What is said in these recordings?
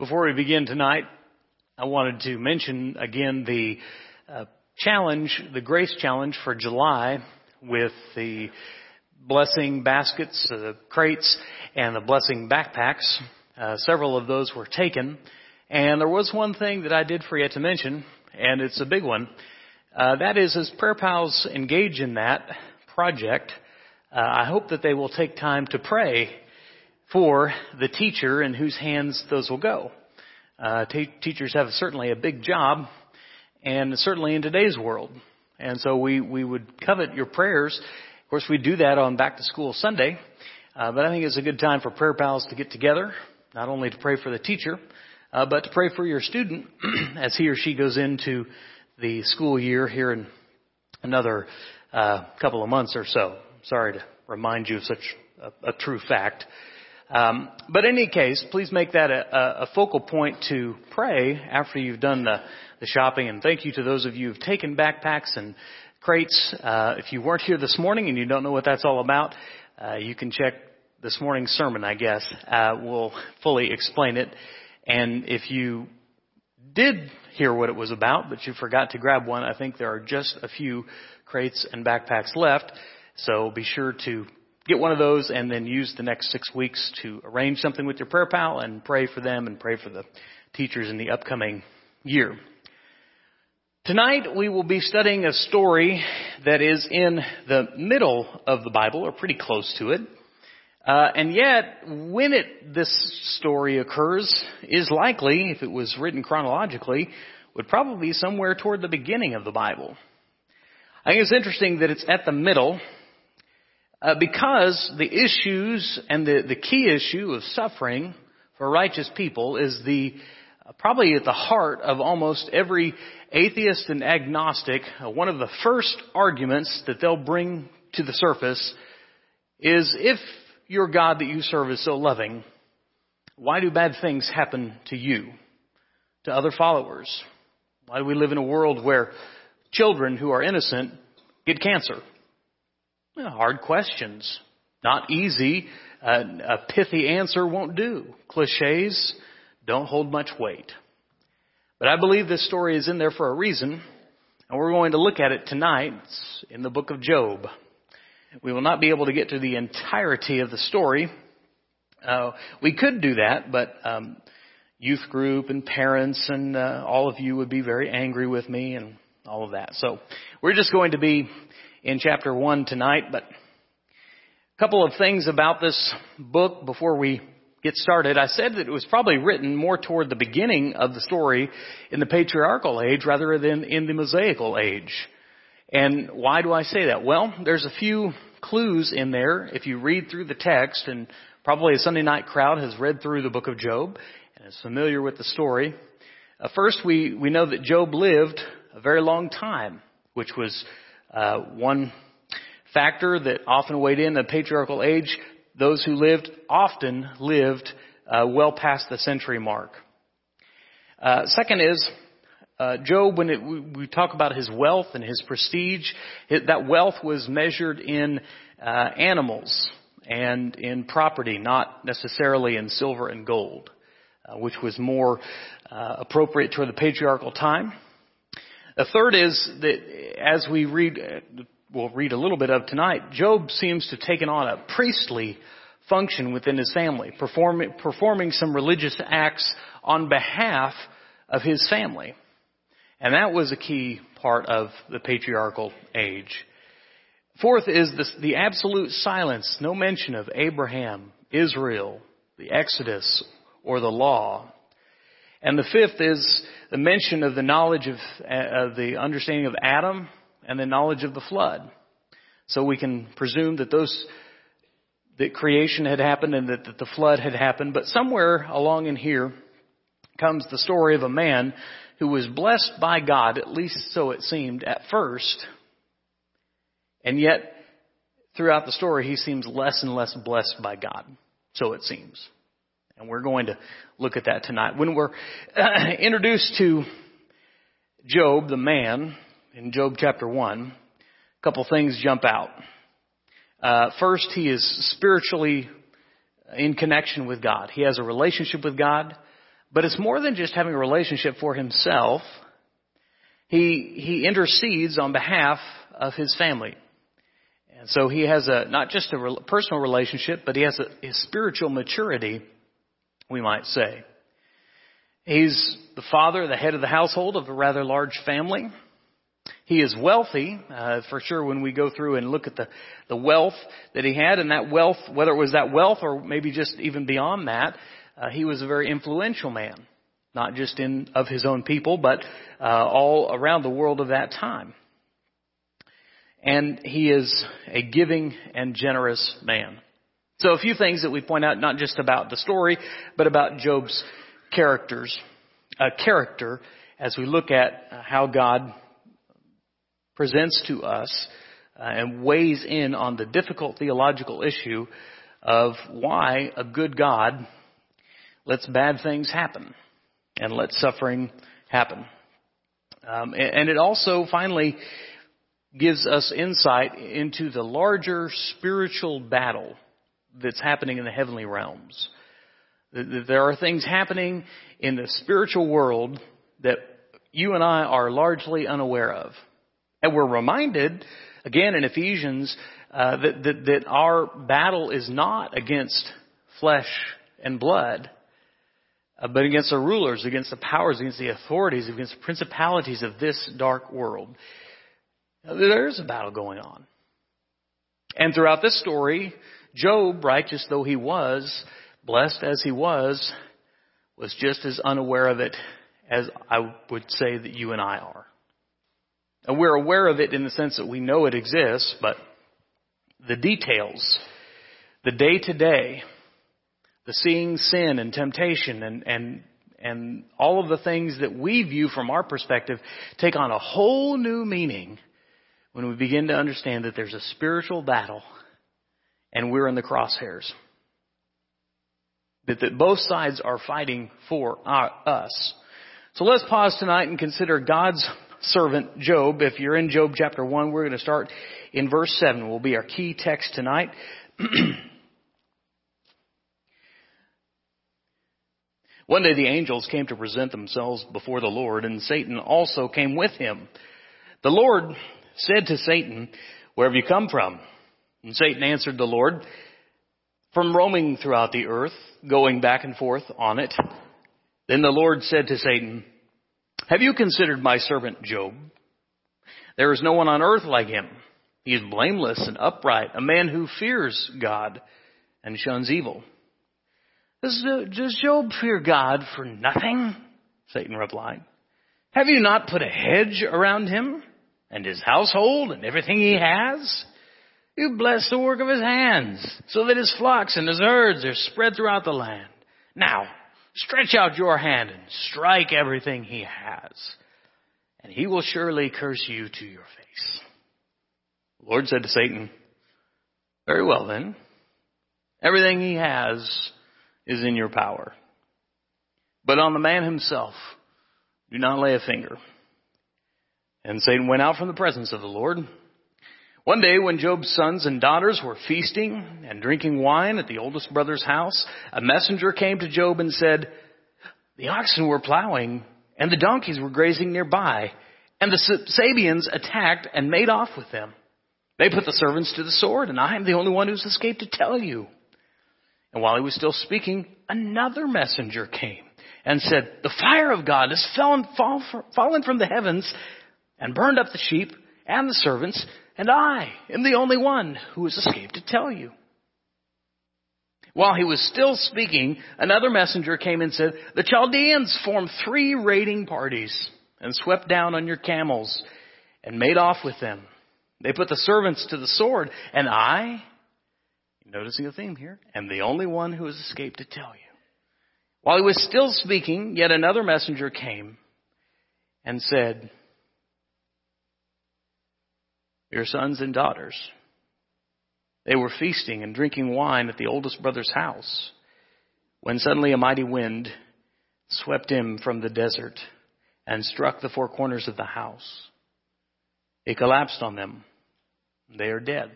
Before we begin tonight, I wanted to mention again the uh, challenge, the grace challenge for July with the blessing baskets, uh, the crates, and the blessing backpacks. Uh, several of those were taken. And there was one thing that I did forget to mention, and it's a big one. Uh, that is, as prayer pals engage in that project, uh, I hope that they will take time to pray for the teacher in whose hands those will go. Uh, teachers have certainly a big job, and certainly in today's world. And so we, we would covet your prayers. Of course, we do that on Back to School Sunday, uh, but I think it's a good time for prayer pals to get together, not only to pray for the teacher, uh, but to pray for your student as he or she goes into the school year here in another uh, couple of months or so. Sorry to remind you of such a, a true fact. Um, but in any case, please make that a, a, focal point to pray after you've done the, the, shopping. And thank you to those of you who've taken backpacks and crates. Uh, if you weren't here this morning and you don't know what that's all about, uh, you can check this morning's sermon. I guess uh, will fully explain it. And if you did hear what it was about, but you forgot to grab one, I think there are just a few crates and backpacks left. So be sure to get one of those and then use the next six weeks to arrange something with your prayer pal and pray for them and pray for the teachers in the upcoming year. Tonight we will be studying a story that is in the middle of the Bible or pretty close to it. Uh, and yet, when it, this story occurs, is likely, if it was written chronologically, would probably be somewhere toward the beginning of the Bible. I think it's interesting that it's at the middle, uh, because the issues and the, the key issue of suffering for righteous people is the probably at the heart of almost every atheist and agnostic. Uh, one of the first arguments that they'll bring to the surface is if your God that you serve is so loving, why do bad things happen to you, to other followers? Why do we live in a world where children who are innocent get cancer? Hard questions. Not easy. Uh, a pithy answer won't do. Cliches don't hold much weight. But I believe this story is in there for a reason, and we're going to look at it tonight in the book of Job. We will not be able to get to the entirety of the story. Uh, we could do that, but um, youth group and parents and uh, all of you would be very angry with me and all of that. So we're just going to be in chapter 1 tonight, but a couple of things about this book before we get started. I said that it was probably written more toward the beginning of the story in the patriarchal age rather than in the Mosaical age. And why do I say that? Well, there's a few clues in there if you read through the text and probably a Sunday night crowd has read through the book of Job and is familiar with the story. Uh, first, we, we know that Job lived a very long time, which was uh, one factor that often weighed in the patriarchal age, those who lived often lived uh, well past the century mark. Uh, second is, uh, Job, when it, we, talk about his wealth and his prestige, it, that wealth was measured in uh, animals and in property, not necessarily in silver and gold, uh, which was more uh, appropriate toward the patriarchal time. The third is that as we read, we'll read a little bit of tonight, Job seems to have taken on a priestly function within his family, performing, performing some religious acts on behalf of his family. And that was a key part of the patriarchal age. Fourth is the absolute silence, no mention of Abraham, Israel, the Exodus, or the law. And the fifth is the mention of the knowledge of, uh, the understanding of Adam and the knowledge of the flood. So we can presume that those that creation had happened and that, that the flood had happened. But somewhere along in here comes the story of a man who was blessed by God, at least so it seemed at first, and yet throughout the story he seems less and less blessed by God. So it seems. And we're going to look at that tonight. When we're introduced to Job, the man, in Job chapter 1, a couple things jump out. Uh, first, he is spiritually in connection with God. He has a relationship with God, But it's more than just having a relationship for himself. He, he intercedes on behalf of his family. And so he has a, not just a personal relationship, but he has a, a spiritual maturity, we might say. He's the father, the head of the household of a rather large family. He is wealthy, uh, for sure when we go through and look at the, the wealth that he had and that wealth, whether it was that wealth or maybe just even beyond that, uh, he was a very influential man. Not just in, of his own people, but, uh, all around the world of that time. And he is a giving and generous man. So a few things that we point out, not just about the story, but about Job's characters, uh, character, as we look at how God presents to us uh, and weighs in on the difficult theological issue of why a good God lets bad things happen and lets suffering happen. Um, and it also finally gives us insight into the larger spiritual battle that's happening in the heavenly realms. There are things happening in the spiritual world that you and I are largely unaware of. And we're reminded, again in Ephesians, uh, that, that, that our battle is not against flesh and blood, uh, but against the rulers, against the powers, against the authorities, against the principalities of this dark world. There is a battle going on. And throughout this story, Job, righteous though he was, blessed as he was, was just as unaware of it as I would say that you and I are. And we're aware of it in the sense that we know it exists, but the details, the day to day, the seeing sin and temptation and, and, and all of the things that we view from our perspective take on a whole new meaning when we begin to understand that there's a spiritual battle and we're in the crosshairs. That, that both sides are fighting for our, us. So let's pause tonight and consider God's servant Job. If you're in Job chapter 1, we're going to start in verse 7 will be our key text tonight. One day the angels came to present themselves before the Lord, and Satan also came with him. The Lord said to Satan, Where have you come from? And Satan answered the Lord, From roaming throughout the earth, going back and forth on it. Then the Lord said to Satan, have you considered my servant Job? There is no one on earth like him. He is blameless and upright, a man who fears God and shuns evil. Does, Job fear God for nothing? Satan replied. Have you not put a hedge around him and his household and everything he has? You bless the work of his hands so that his flocks and his herds are spread throughout the land. Now, Stretch out your hand and strike everything he has, and he will surely curse you to your face. The Lord said to Satan, Very well then. Everything he has is in your power. But on the man himself, do not lay a finger. And Satan went out from the presence of the Lord. One day when Job's sons and daughters were feasting and drinking wine at the oldest brother's house, a messenger came to Job and said, the oxen were plowing and the donkeys were grazing nearby and the Sabeans attacked and made off with them. They put the servants to the sword and I am the only one who's escaped to tell you. And while he was still speaking, another messenger came and said, the fire of God has fallen, fall, fallen from the heavens and burned up the sheep and the servants and I am the only one who has escaped to tell you. While he was still speaking, another messenger came and said, the Chaldeans formed three raiding parties and swept down on your camels and made off with them. They put the servants to the sword and I, noticing a theme here, am the only one who has escaped to tell you. While he was still speaking, yet another messenger came and said, your sons and daughters. They were feasting and drinking wine at the oldest brother's house when suddenly a mighty wind swept in from the desert and struck the four corners of the house. It collapsed on them. They are dead.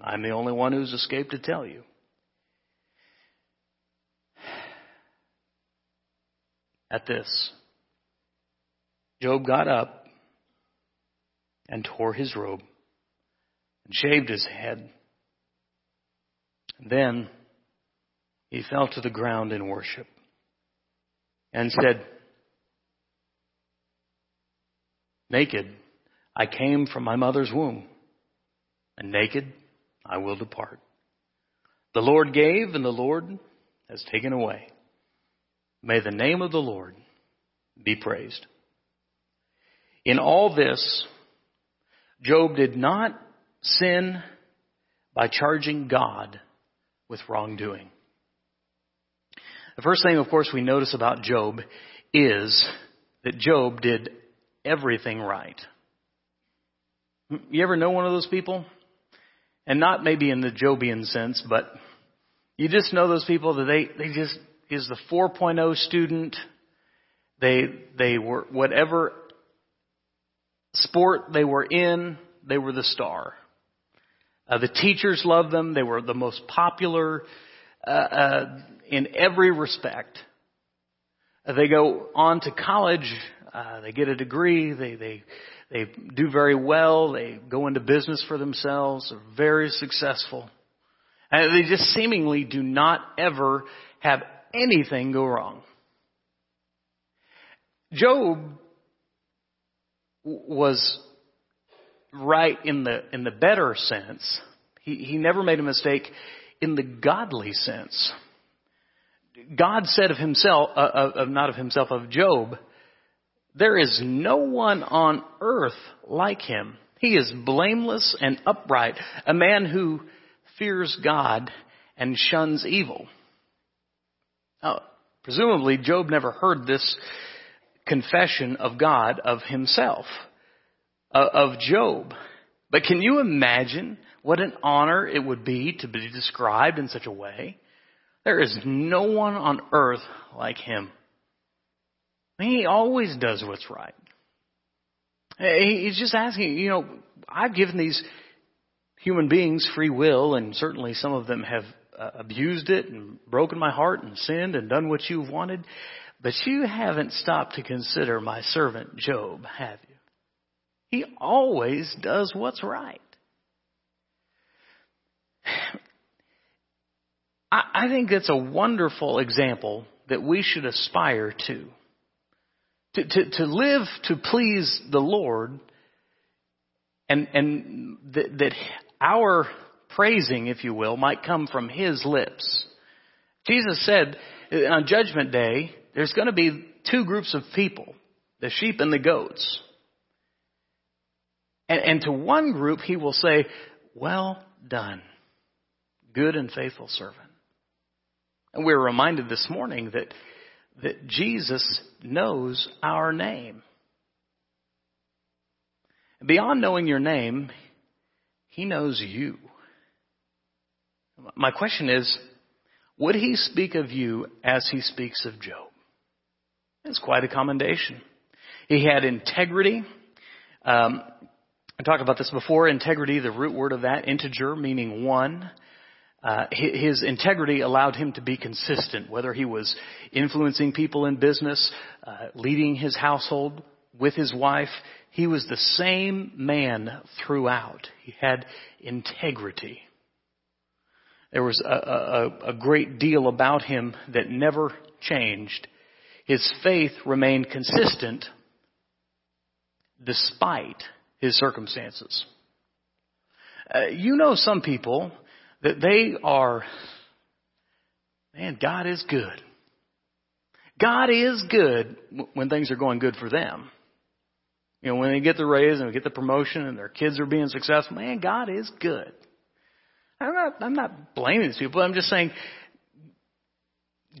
I'm the only one who's escaped to tell you. at this. Job got up and tore his robe and shaved his head. Then he fell to the ground in worship and said, Naked I came from my mother's womb, and naked I will depart. The Lord gave, and the Lord has taken away. May the name of the Lord be praised. In all this, Job did not sin by charging God with wrongdoing. The first thing, of course, we notice about Job is that Job did everything right. You ever know one of those people? And not maybe in the Jobian sense, but you just know those people that they, they just is the 4.0 student. They, they were, whatever sport they were in, they were the star. Uh, the teachers loved them. They were the most popular uh, uh, in every respect. Uh, they go on to college. Uh, they get a degree. They they they do very well. They go into business for themselves. They're very successful. And they just seemingly do not ever have anything go wrong. Job was right in the in the better sense. He he never made a mistake in the godly sense. God said of himself, uh, of, of not of himself, of Job, there is no one on earth like him. He is blameless and upright, a man who fears God and shuns evil. Now, presumably, Job never heard this confession of God of himself, uh, of Job. But can you imagine what an honor it would be to be described in such a way? There is no one on earth like him. He always does what's right. He's just asking, you know, I've given these human beings free will, and certainly some of them have uh, abused it and broken my heart and sinned and done what you've wanted. But you haven't stopped to consider my servant Job, have you? He always does what's right. I, think that's a wonderful example that we should aspire to. To, to, to live to please the Lord and, and that our praising, if you will, might come from His lips. Jesus said on Judgment Day, there's going to be two groups of people, the sheep and the goats. And, and to one group, He will say, well done, good and faithful servant. And we we're reminded this morning that, that Jesus knows our name. Beyond knowing your name, He knows you. My question is, would He speak of you as He speaks of Job? It's quite a commendation. He had integrity. Um, I talked about this before. Integrity, the root word of that, integer, meaning one. Uh, his integrity allowed him to be consistent, whether he was influencing people in business, uh, leading his household with his wife. He was the same man throughout. He had integrity. There was a, a, a great deal about him that never changed. His faith remained consistent despite his circumstances. Uh, you know some people that they are, man, God is good. God is good when things are going good for them. You know, when they get the raise and they get the promotion and their kids are being successful, man, God is good. I'm not, I'm not blaming these people. I'm just saying,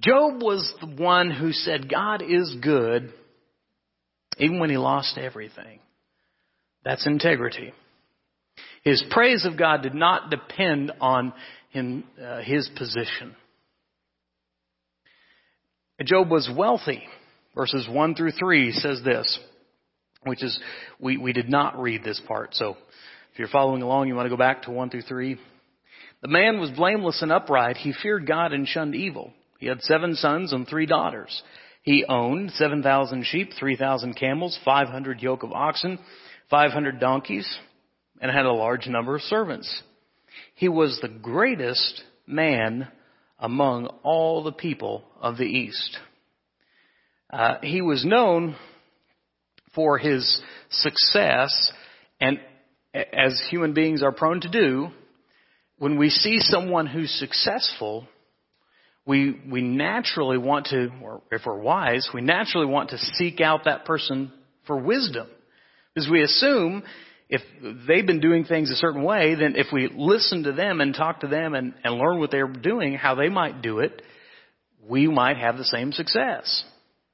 Job was the one who said God is good even when he lost everything. That's integrity. His praise of God did not depend on him, uh, his position. Job was wealthy. Verses 1 through 3 says this, which is, we, we did not read this part. So if you're following along, you want to go back to 1 through 3. The man was blameless and upright. He feared God and shunned evil. He had seven sons and three daughters. He owned 7,000 sheep, 3,000 camels, 500 yoke of oxen, 500 donkeys, and had a large number of servants. He was the greatest man among all the people of the East. Uh, he was known for his success, and as human beings are prone to do, when we see someone who's successful, we, we naturally want to, or if we're wise, we naturally want to seek out that person for wisdom. Because we assume if they've been doing things a certain way, then if we listen to them and talk to them and, and learn what they're doing, how they might do it, we might have the same success.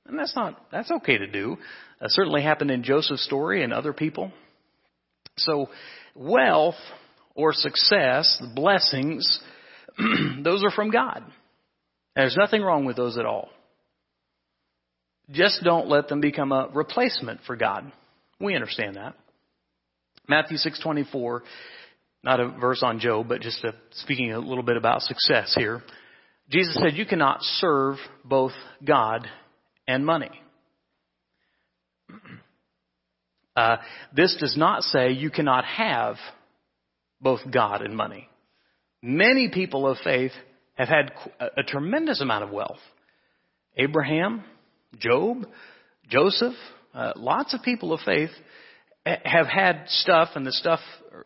And that's not, that's okay to do. That certainly happened in Joseph's story and other people. So wealth or success, the blessings, those are from God. There's nothing wrong with those at all. Just don't let them become a replacement for God. We understand that. Matthew 6:24, not a verse on Job, but just a, speaking a little bit about success here. Jesus said, "You cannot serve both God and money." Uh, this does not say you cannot have both God and money. Many people of faith have had a, tremendous amount of wealth. Abraham, Job, Joseph, uh, lots of people of faith have had stuff and the stuff,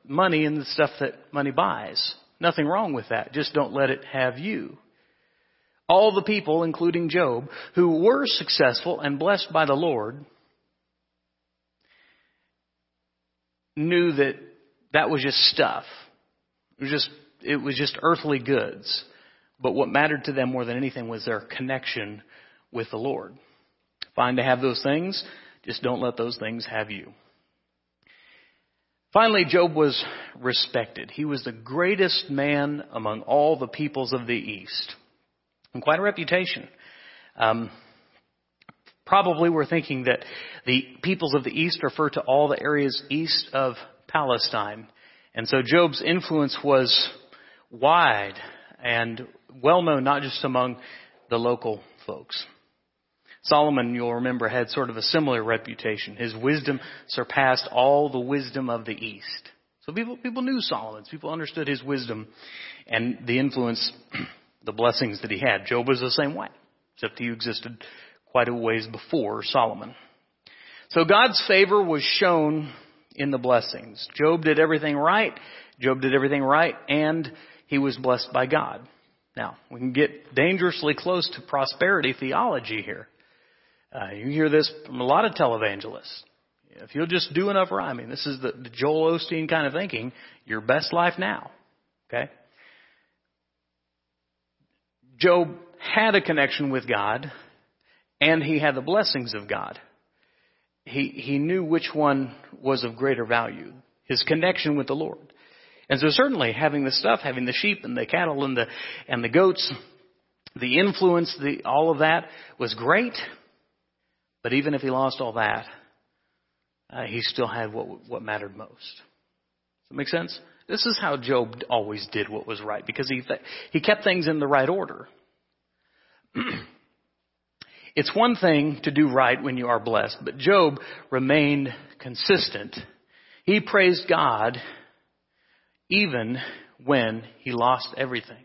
money and the stuff that money buys. Nothing wrong with that. Just don't let it have you. All the people, including Job, who were successful and blessed by the Lord, knew that that was just stuff. It was just, it was just earthly goods. But what mattered to them more than anything was their connection with the Lord. Fine to have those things, just don't let those things have you. Finally, Job was respected. He was the greatest man among all the peoples of the East. And quite a reputation. Um, probably we're thinking that the peoples of the East refer to all the areas east of Palestine. And so Job's influence was wide and well known not just among the local folks. Solomon, you'll remember, had sort of a similar reputation. His wisdom surpassed all the wisdom of the East. So people, people knew Solomon. People understood his wisdom and the influence, the blessings that he had. Job was the same way, except he existed quite a ways before Solomon. So God's favor was shown in the blessings. Job did everything right. Job did everything right, and he was blessed by God. Now, we can get dangerously close to prosperity theology here. Uh, you hear this from a lot of televangelists. If you'll just do enough rhyming, this is the, the Joel Osteen kind of thinking, your best life now. Okay? Job had a connection with God, and he had the blessings of God. He, he knew which one was of greater value. His connection with the Lord. And so certainly having the stuff, having the sheep and the cattle and the, and the goats, the influence, the, all of that was great. But even if he lost all that, uh, he still had what, what mattered most. Does that make sense? This is how Job always did what was right because he, th- he kept things in the right order. it's one thing to do right when you are blessed, but Job remained consistent. He praised God even when he lost everything.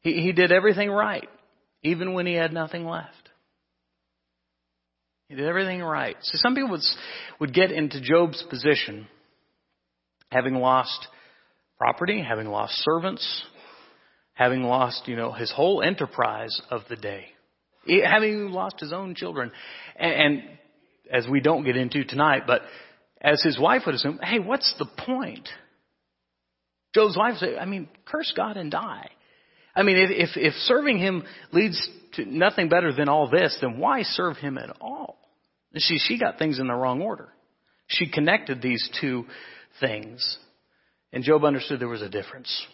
He, he did everything right, even when he had nothing left. He did everything right. So some people would, would get into Job's position, having lost property, having lost servants, having lost, you know, his whole enterprise of the day, having lost his own children. And, and as we don't get into tonight, but as his wife would assume, hey, what's the point? Job's wife said, I mean, curse God and die. I mean, if, if serving him leads to nothing better than all this, then why serve him at all? See, she got things in the wrong order. She connected these two things. And Job understood there was a difference.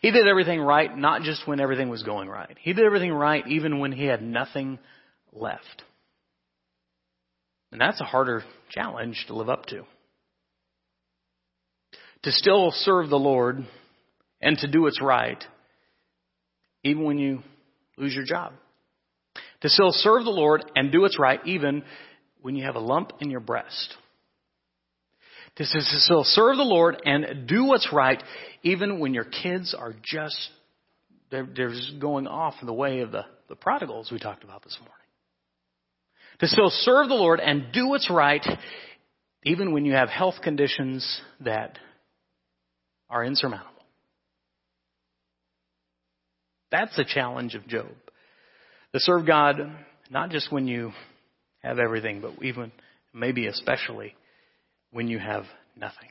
He did everything right, not just when everything was going right. He did everything right even when he had nothing left. And that's a harder challenge to live up to. To still serve the Lord and to do what's right, even when you lose your job. To still serve the Lord and do what's right even when you have a lump in your breast. To still serve the Lord and do what's right even when your kids are just, they're, they're just going off in the way of the, the prodigals we talked about this morning. To still serve the Lord and do what's right even when you have health conditions that are insurmountable. That's the challenge of Job. To serve God, not just when you have everything, but even, maybe especially, when you have nothing.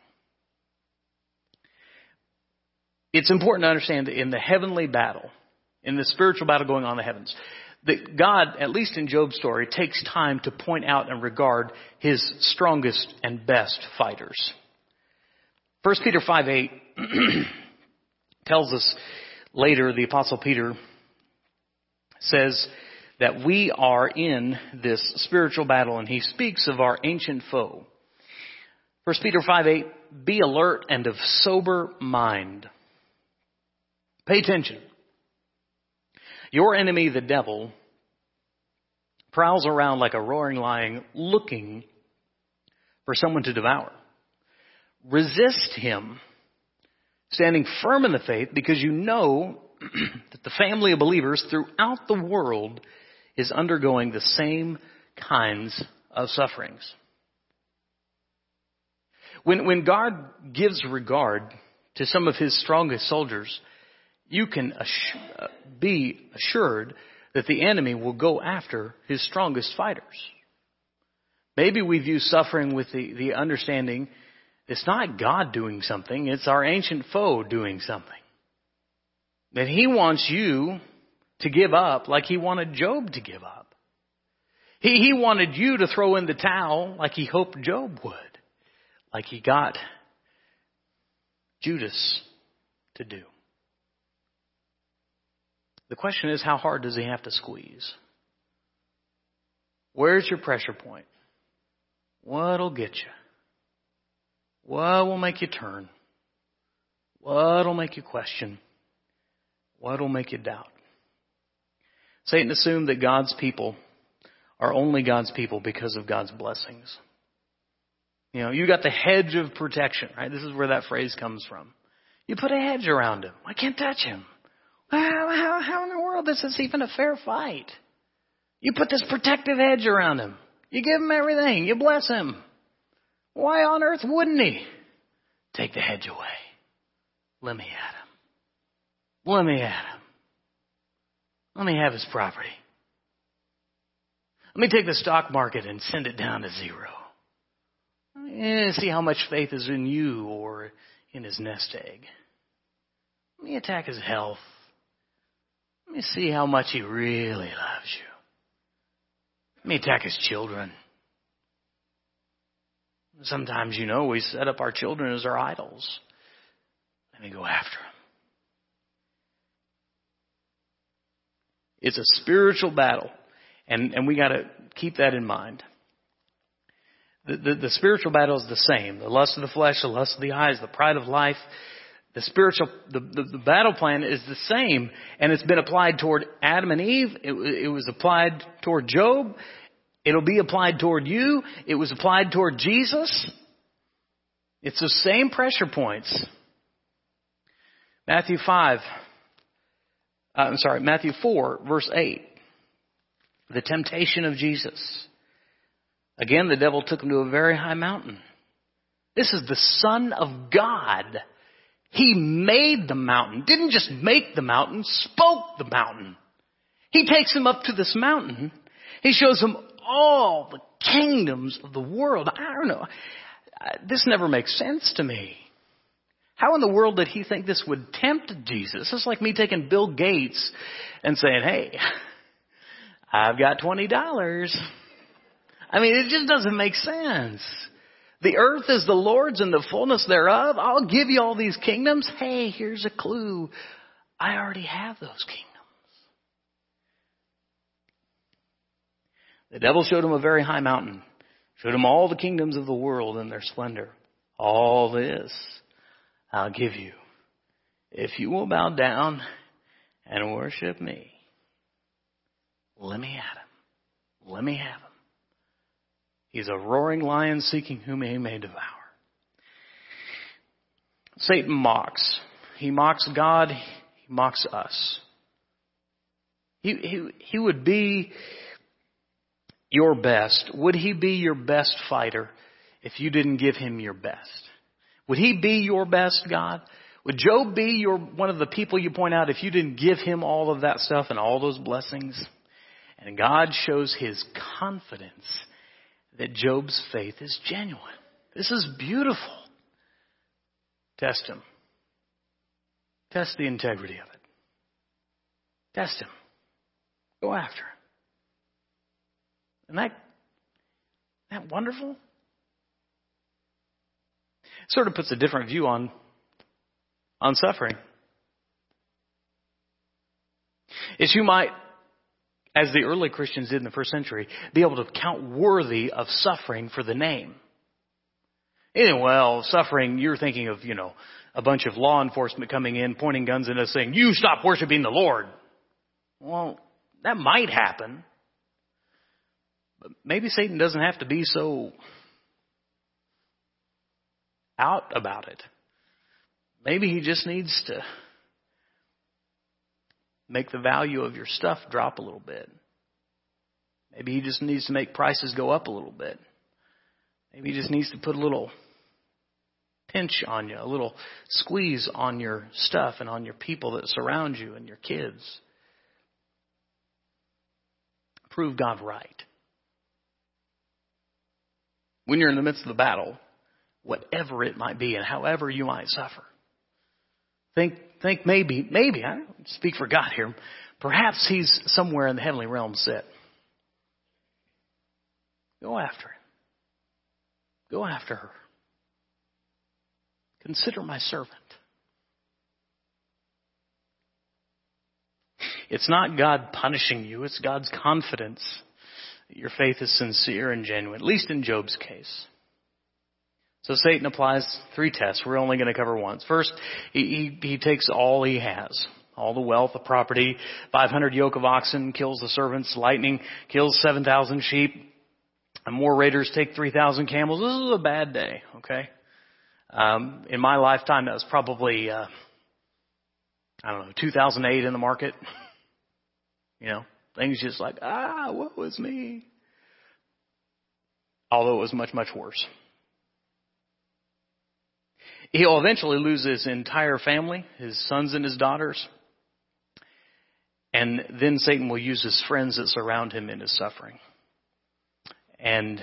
It's important to understand that in the heavenly battle, in the spiritual battle going on in the heavens, that God, at least in Job's story, takes time to point out and regard his strongest and best fighters. 1 Peter 5 8 tells us later, the Apostle Peter says that we are in this spiritual battle, and he speaks of our ancient foe. 1 Peter 5 8, be alert and of sober mind. Pay attention. Your enemy, the devil, prowls around like a roaring lion looking for someone to devour. Resist him, standing firm in the faith because you know that the family of believers throughout the world is undergoing the same kinds of sufferings. When, when God gives regard to some of his strongest soldiers, you can assure, uh, be assured that the enemy will go after his strongest fighters. Maybe we view suffering with the, the understanding it's not God doing something, it's our ancient foe doing something. That he wants you to give up like he wanted Job to give up. He, he wanted you to throw in the towel like he hoped Job would. Like he got Judas to do. The question is, how hard does he have to squeeze? Where's your pressure point? What'll get you? What will make you turn? What'll make you question? What'll make you doubt? Satan assumed that God's people are only God's people because of God's blessings. You know, you got the hedge of protection, right? This is where that phrase comes from. You put a hedge around him. I can't touch him. How, how, how in the world is this even a fair fight? You put this protective hedge around him. You give him everything. You bless him. Why on earth wouldn't he? Take the hedge away. Let me at him. Let me at him. Let me have his property. Let me take the stock market and send it down to zero. Eh, see how much faith is in you or in his nest egg. Let me attack his health. Let me see how much he really loves you. Let me attack his children. Sometimes, you know, we set up our children as our idols. Let me go after them. It's a spiritual battle, and, and we got to keep that in mind. The, the, the spiritual battle is the same. The lust of the flesh, the lust of the eyes, the pride of life, the spiritual, the, the, the, battle plan is the same, and it's been applied toward Adam and Eve. It, it, was applied toward Job. It'll be applied toward you. It was applied toward Jesus. It's the same pressure points. Matthew 5, uh, I'm sorry, Matthew 4, verse 8. The temptation of Jesus. Again, the devil took him to a very high mountain. This is the Son of God he made the mountain, didn't just make the mountain, spoke the mountain. He takes him up to this mountain. He shows him all the kingdoms of the world. I don't know. This never makes sense to me. How in the world did he think this would tempt Jesus? It's like me taking Bill Gates and saying, hey, I've got $20. I mean, it just doesn't make sense. The earth is the Lord's and the fullness thereof. I'll give you all these kingdoms. Hey, here's a clue. I already have those kingdoms. The devil showed him a very high mountain, showed him all the kingdoms of the world and their splendor. All this I'll give you if you will bow down and worship me. let me at him. Let me have him. He's a roaring lion seeking whom he may devour. Satan mocks. He mocks God. He mocks us. He, he, he would be your best. Would he be your best fighter if you didn't give him your best? Would he be your best, God? Would Job be your, one of the people you point out if you didn't give him all of that stuff and all those blessings? And God shows his confidence that Job's faith is genuine. This is beautiful. Test him. Test the integrity of it. Test him. Go after him. Isn't that, isn't that wonderful? Sort of puts a different view on, on suffering. As you might, as the early Christians did in the first century, be able to count worthy of suffering for the name. Anyway, well, suffering, you're thinking of, you know, a bunch of law enforcement coming in, pointing guns at us saying, you stop worshiping the Lord. Well, that might happen. But maybe Satan doesn't have to be so out about it. Maybe he just needs to make the value of your stuff drop a little bit. Maybe he just needs to make prices go up a little bit. Maybe he just needs to put a little pinch on you, a little squeeze on your stuff and on your people that surround you and your kids. Prove God right. When you're in the midst of the battle, whatever it might be and however you might suffer. Think, think maybe, maybe, I don't speak for God here, perhaps He's somewhere in the heavenly realm set. Go after Him. Go after her. Consider my servant. It's not God punishing you, it's God's confidence your faith is sincere and genuine, at least in Job's case. So Satan applies three tests. We're only going to cover once. First, he, he, he takes all he has. All the wealth, the property, 500 yoke of oxen, kills the servants, lightning, kills 7,000 sheep, and more raiders take 3,000 camels. This is a bad day, okay? Um, in my lifetime, that was probably, uh, I don't know, 2008 in the market. You know, things just like, ah, what was me? Although it was much, much worse. He'll eventually lose his entire family, his sons and his daughters. And then Satan will use his friends that surround him in his suffering. And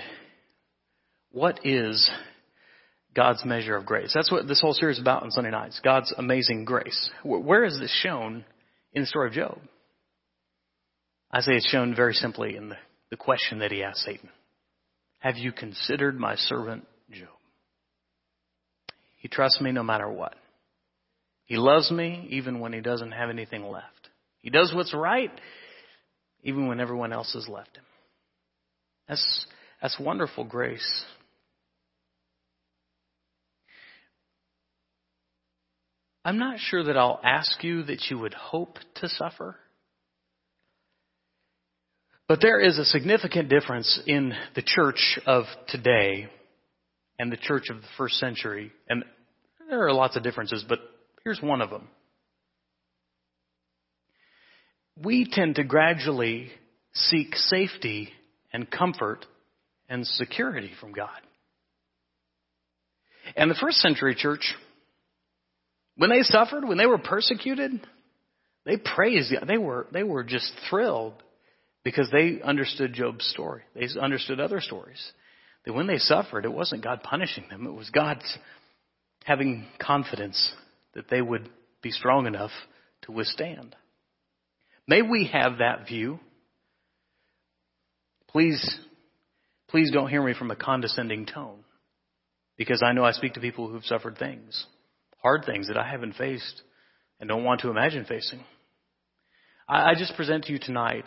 what is God's measure of grace? That's what this whole series is about on Sunday nights. God's amazing grace. Where is this shown in the story of Job? I say it's shown very simply in the, the question that he asked Satan. Have you considered my servant Job? He trusts me no matter what. He loves me even when he doesn't have anything left. He does what's right even when everyone else has left him. That's, that's wonderful grace. I'm not sure that I'll ask you that you would hope to suffer. But there is a significant difference in the church of today and the church of the first century. And there are lots of differences, but here's one of them. We tend to gradually seek safety and comfort and security from God. And the first century church, when they suffered, when they were persecuted, they praised God. They were, they were just thrilled because they understood Job's story. They understood other stories. That when they suffered, it wasn't God punishing them. It was God having confidence that they would be strong enough to withstand. May we have that view. Please, please don't hear me from a condescending tone because I know I speak to people who've suffered things, hard things that I haven't faced and don't want to imagine facing. I, I just present to you tonight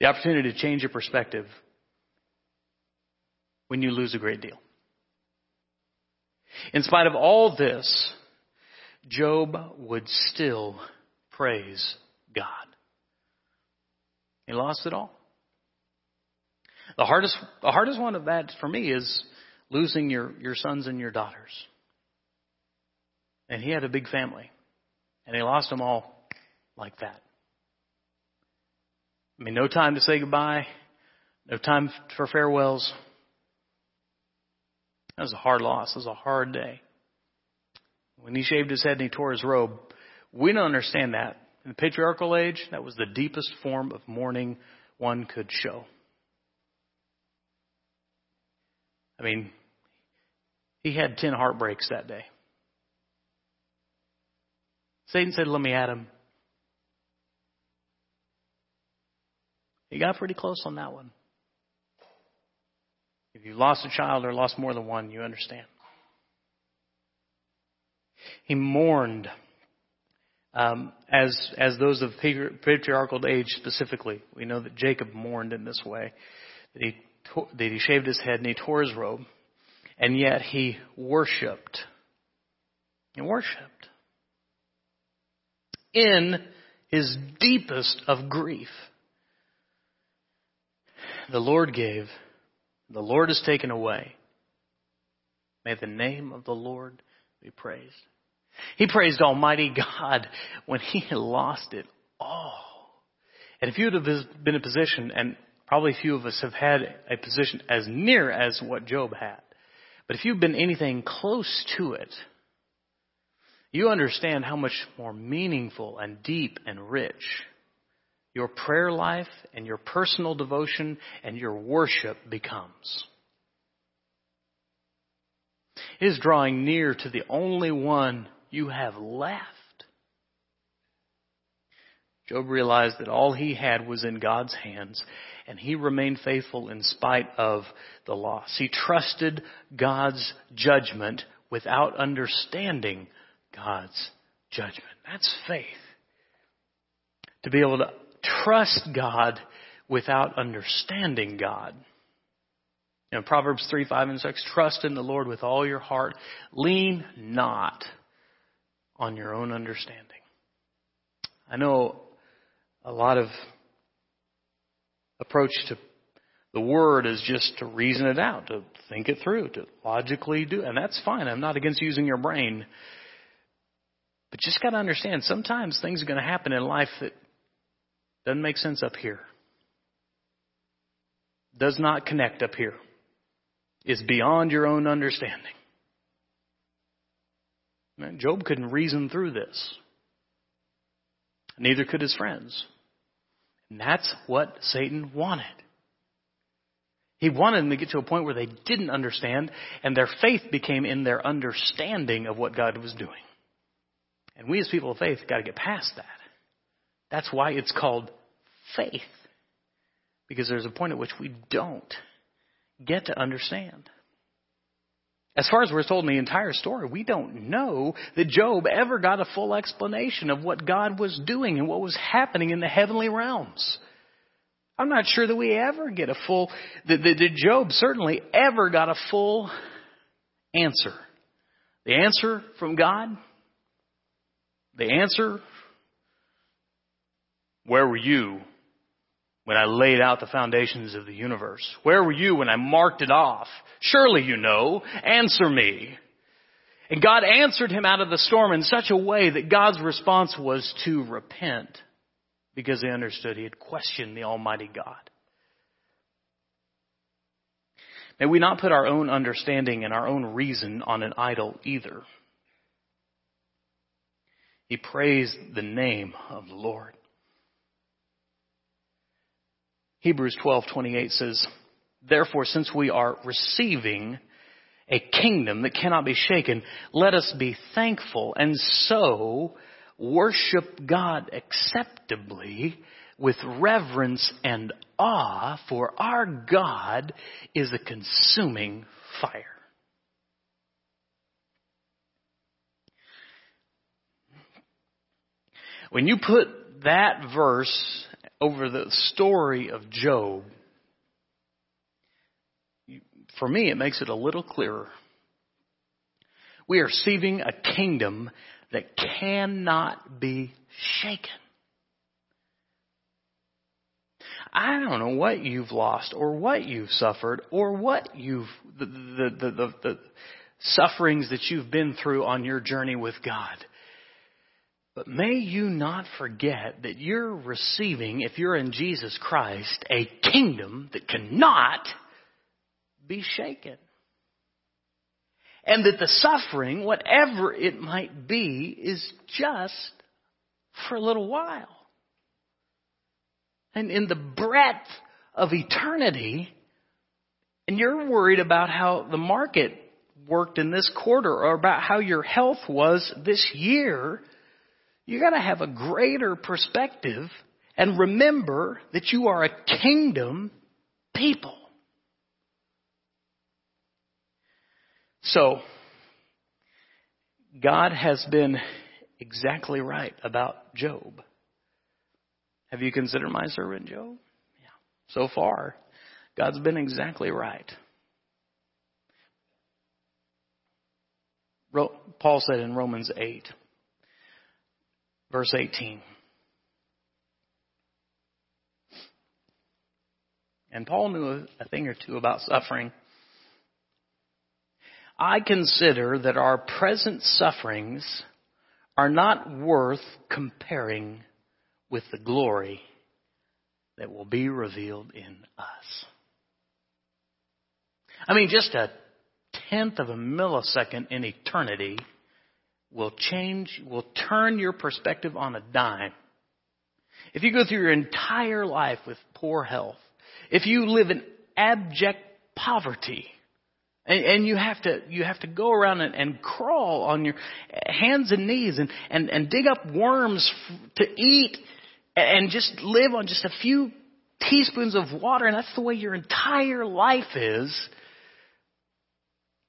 the opportunity to change your perspective when you lose a great deal. In spite of all this, Job would still praise God. He lost it all. The hardest, the hardest one of that for me is losing your, your sons and your daughters. And he had a big family. And he lost them all like that. I mean, no time to say goodbye, no time for farewells. That was a hard loss. It was a hard day. When he shaved his head and he tore his robe, we don't understand that. In the patriarchal age, that was the deepest form of mourning one could show. I mean, he had 10 heartbreaks that day. Satan said, Let me at him. He got pretty close on that one. If you lost a child or lost more than one, you understand. He mourned um, as as those of patriarchal age specifically. We know that Jacob mourned in this way. That he that he shaved his head and he tore his robe, and yet he worshipped. He worshipped in his deepest of grief. The Lord gave, the Lord has taken away. May the name of the Lord be praised. He praised Almighty God when he had lost it all. And if you would have been in a position, and probably few of us have had a position as near as what Job had, but if you've been anything close to it, you understand how much more meaningful and deep and rich your prayer life and your personal devotion and your worship becomes. It is drawing near to the only one you have left. Job realized that all he had was in God's hands, and he remained faithful in spite of the loss. He trusted God's judgment without understanding God's judgment. That's faith. To be able to trust God without understanding God. You know, Proverbs 3, 5, and 6, trust in the Lord with all your heart. Lean not on your own understanding. I know a lot of approach to the word is just to reason it out, to think it through, to logically do, and that's fine. I'm not against using your brain. But just got to understand, sometimes things are going to happen in life that doesn't make sense up here. Does not connect up here. Is beyond your own understanding. Job couldn't reason through this. Neither could his friends. And that's what Satan wanted. He wanted them to get to a point where they didn't understand, and their faith became in their understanding of what God was doing. And we as people of faith got to get past that. That's why it's called faith. Because there's a point at which we don't get to understand. As far as we're told in the entire story, we don't know that Job ever got a full explanation of what God was doing and what was happening in the heavenly realms. I'm not sure that we ever get a full, that, that, that Job certainly ever got a full answer. The answer from God the answer? Where were you when I laid out the foundations of the universe? Where were you when I marked it off? Surely you know. Answer me. And God answered him out of the storm in such a way that God's response was to repent because he understood he had questioned the Almighty God. May we not put our own understanding and our own reason on an idol either. He praised the name of the Lord. Hebrews 12:28 says, "Therefore since we are receiving a kingdom that cannot be shaken, let us be thankful and so worship God acceptably with reverence and awe, for our God is a consuming fire." When you put that verse over the story of Job, for me, it makes it a little clearer. We are receiving a kingdom that cannot be shaken. I don't know what you've lost or what you've suffered or what you've, the, the, the, the, the sufferings that you've been through on your journey with God. But may you not forget that you're receiving, if you're in Jesus Christ, a kingdom that cannot be shaken. And that the suffering, whatever it might be, is just for a little while. And in the breadth of eternity, and you're worried about how the market worked in this quarter or about how your health was this year, you gotta have a greater perspective and remember that you are a kingdom people. So, God has been exactly right about Job. Have you considered my servant Job? Yeah. So far, God's been exactly right. Paul said in Romans 8, verse 18. And Paul knew a thing or two about suffering. I consider that our present sufferings are not worth comparing with the glory that will be revealed in us. I mean, just a tenth of a millisecond in eternity will change, will turn your perspective on a dime. If you go through your entire life with poor health, if you live in abject poverty, and, and you have to you have to go around and, and crawl on your hands and knees and, and, and dig up worms to eat and just live on just a few teaspoons of water and that's the way your entire life is.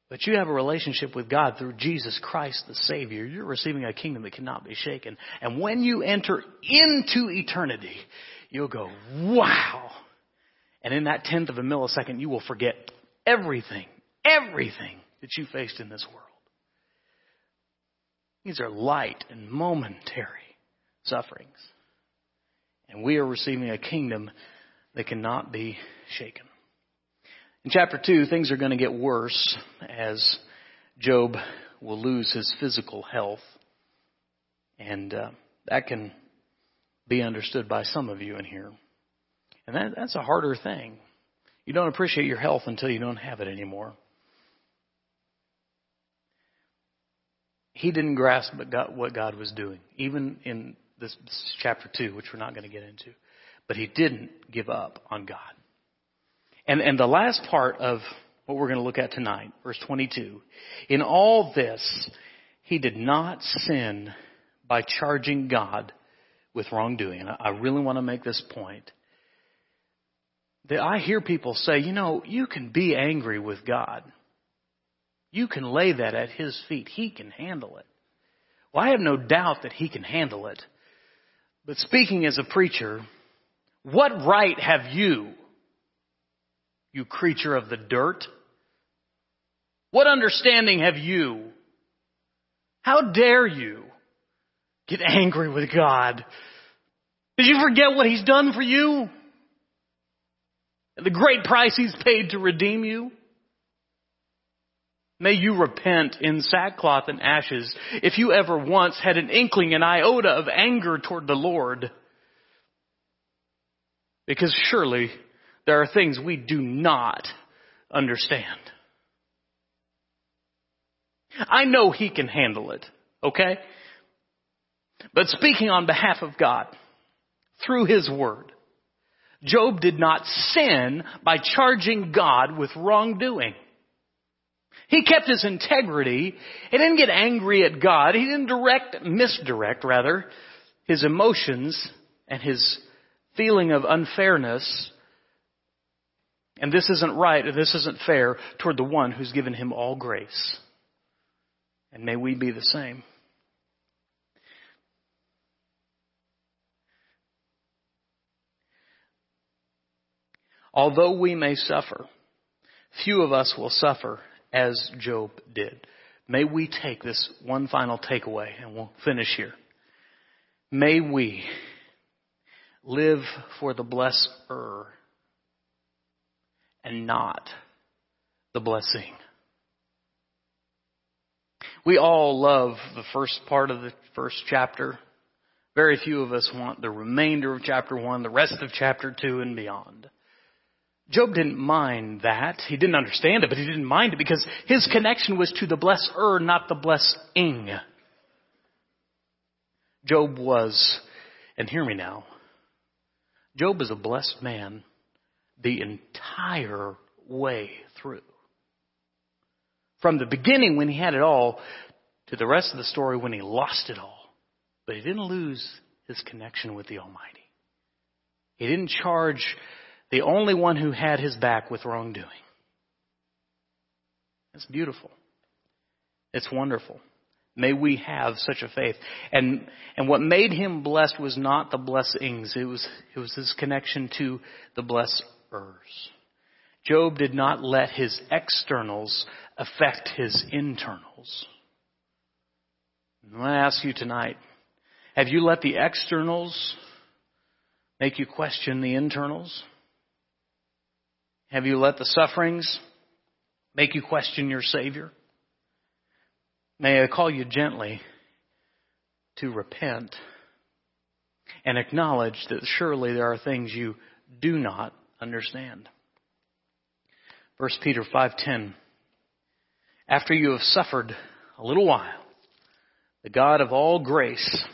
But you have a relationship with God through Jesus Christ the Savior. You're receiving a kingdom that cannot be shaken. And when you enter into eternity, you'll go, wow. And in that tenth of a millisecond, you will forget everything everything that you faced in this world. These are light and momentary sufferings. And we are receiving a kingdom that cannot be shaken. In chapter 2, things are going to get worse as Job will lose his physical health. And uh, that can be understood by some of you in here. And that, that's a harder thing. You don't appreciate your health until you don't have it anymore. he didn't grasp what God was doing, even in this chapter 2, which we're not going to get into. But he didn't give up on God. And, and the last part of what we're going to look at tonight, verse 22, in all this, he did not sin by charging God with wrongdoing. And I really want to make this point. That I hear people say, you know, you can be angry with God. You can lay that at His feet. He can handle it. Well, I have no doubt that He can handle it. But speaking as a preacher, what right have you, you creature of the dirt? What understanding have you? How dare you get angry with God? Did you forget what He's done for you? And The great price He's paid to redeem you? May you repent in sackcloth and ashes if you ever once had an inkling, an iota of anger toward the Lord. Because surely there are things we do not understand. I know He can handle it, okay? But speaking on behalf of God, through His Word, Job did not sin by charging God with wrongdoing. He kept his integrity. He didn't get angry at God. He didn't direct, misdirect rather, his emotions and his feeling of unfairness. And this isn't right, or this isn't fair toward the one who's given him all grace. And may we be the same. Although we may suffer, few of us will suffer as Job did. May we take this one final takeaway and we'll finish here. May we live for the blesser and not the blessing. We all love the first part of the first chapter. Very few of us want the remainder of chapter one, the rest of chapter two and beyond. Job didn't mind that. He didn't understand it, but he didn't mind it because his connection was to the blesser, not the blessing. Job was, and hear me now, Job is a blessed man the entire way through. From the beginning when he had it all to the rest of the story when he lost it all. But he didn't lose his connection with the Almighty. He didn't charge the only one who had his back with wrongdoing. It's beautiful. It's wonderful. May we have such a faith. And, and what made him blessed was not the blessings, it was, it was his connection to the blessers. Job did not let his externals affect his internals. And I ask you tonight, have you let the externals make you question the internals? Have you let the sufferings make you question your Savior? May I call you gently to repent and acknowledge that surely there are things you do not understand. 1 Peter 5:10 After you have suffered a little while the God of all grace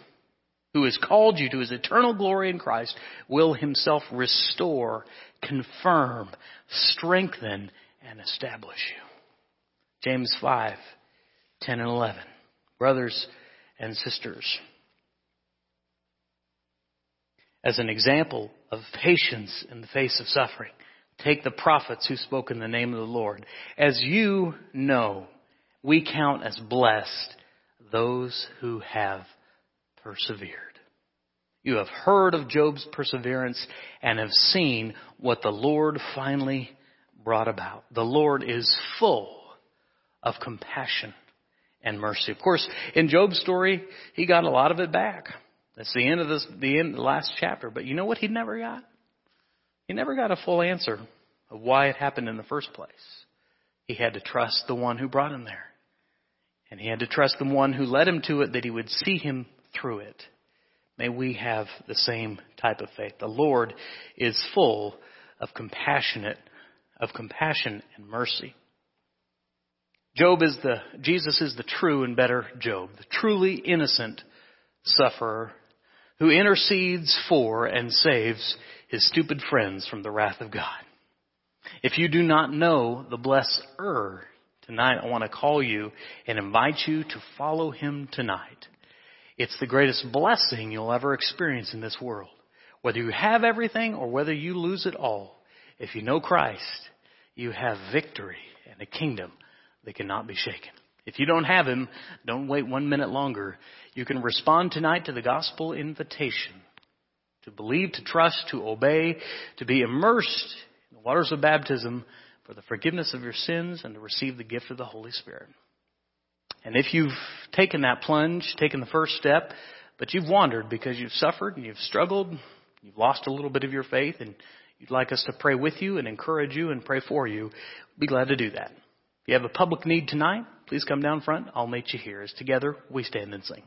who has called you to his eternal glory in Christ will himself restore, confirm, strengthen and establish you. James 5 10 and 11. Brothers and sisters, as an example of patience in the face of suffering, take the prophets who spoke in the name of the Lord. As you know, we count as blessed those who have persevered. You have heard of Job's perseverance and have seen what the Lord finally brought about. The Lord is full of compassion and mercy. Of course, in Job's story, he got a lot of it back. That's the end of this, the end, the last chapter. But you know what he never got? He never got a full answer of why it happened in the first place. He had to trust the one who brought him there. And he had to trust the one who led him to it that he would see him through it. May we have the same type of faith. The Lord is full of compassionate, of compassion and mercy. Job is the, Jesus is the true and better Job, the truly innocent sufferer who intercedes for and saves his stupid friends from the wrath of God. If you do not know the blesser, tonight I want to call you and invite you to follow him tonight. It's the greatest blessing you'll ever experience in this world. Whether you have everything or whether you lose it all, if you know Christ, you have victory and a kingdom that cannot be shaken. If you don't have him, don't wait one minute longer. You can respond tonight to the gospel invitation to believe, to trust, to obey, to be immersed in the waters of baptism for the forgiveness of your sins and to receive the gift of the Holy Spirit. And if you've taken that plunge, taken the first step, but you've wandered because you've suffered and you've struggled, you've lost a little bit of your faith and you'd like us to pray with you and encourage you and pray for you, we'd be glad to do that. If you have a public need tonight, please come down front. I'll meet you here as together we stand and sing.